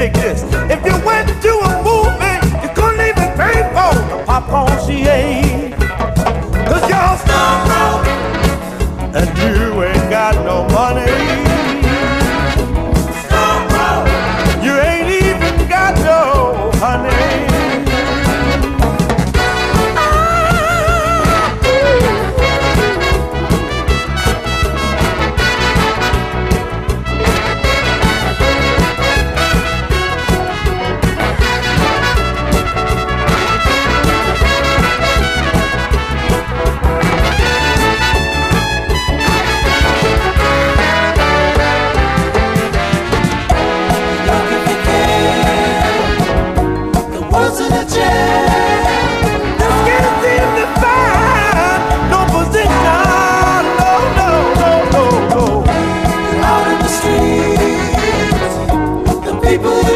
Take this. Out in the streets, the people.